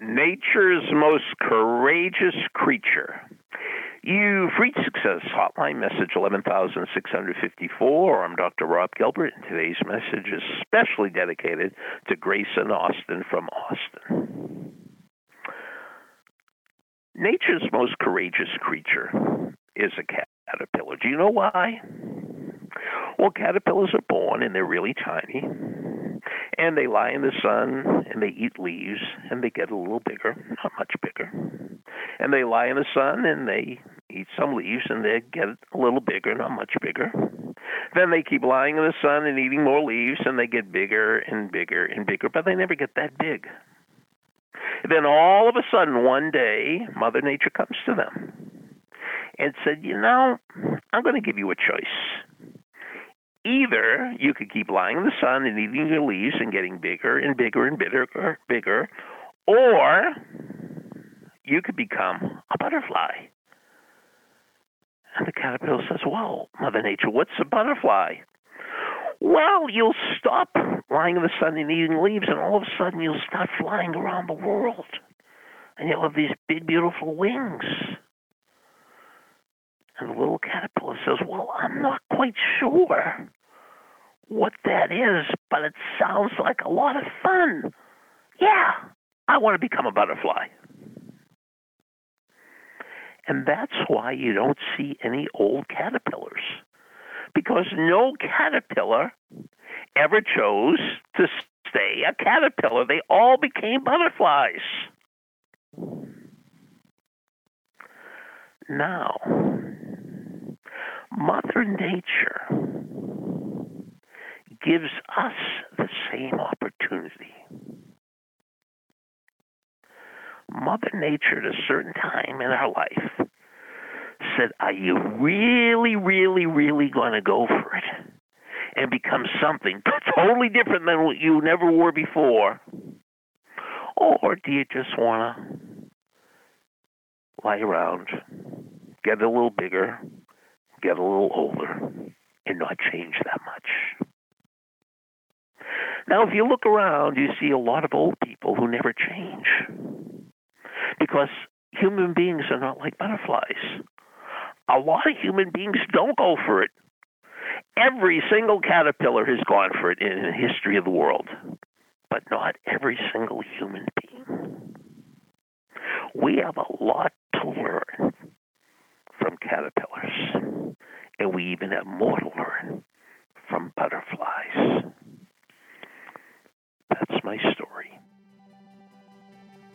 nature's most courageous creature. You've reached Success Hotline, message 11654. I'm Dr. Rob Gilbert, and today's message is specially dedicated to Grayson Austin from Austin. Nature's most courageous creature is a caterpillar. Do you know why? Well, caterpillars are born and they're really tiny and they lie in the sun and they eat leaves and they get a little bigger, not much bigger. And they lie in the sun and they eat some leaves and they get a little bigger, not much bigger. Then they keep lying in the sun and eating more leaves and they get bigger and bigger and bigger, but they never get that big. Then all of a sudden, one day, Mother Nature comes to them and said, You know, I'm going to give you a choice. Either you could keep lying in the sun and eating your leaves and getting bigger and bigger and bigger, and bigger, or you could become a butterfly. And the caterpillar says, Well, Mother Nature, what's a butterfly? Well, you'll stop lying in the sun and eating leaves, and all of a sudden you'll start flying around the world. And you'll have these big, beautiful wings. And the little caterpillar says, Well, I'm not quite sure what that is, but it sounds like a lot of fun. Yeah, I want to become a butterfly. And that's why you don't see any old caterpillars. Because no caterpillar ever chose to stay a caterpillar. They all became butterflies. Now, Mother Nature gives us the same opportunity. Mother Nature, at a certain time in our life, said, Are you really, really, really going to go for it and become something totally different than what you never were before? Or do you just want to lie around, get a little bigger, get a little older, and not change that much. Now, if you look around, you see a lot of old people who never change. Because human beings are not like butterflies. A lot of human beings don't go for it. Every single caterpillar has gone for it in the history of the world, but not every single human being. We have a lot to learn from caterpillars, and we even have more to learn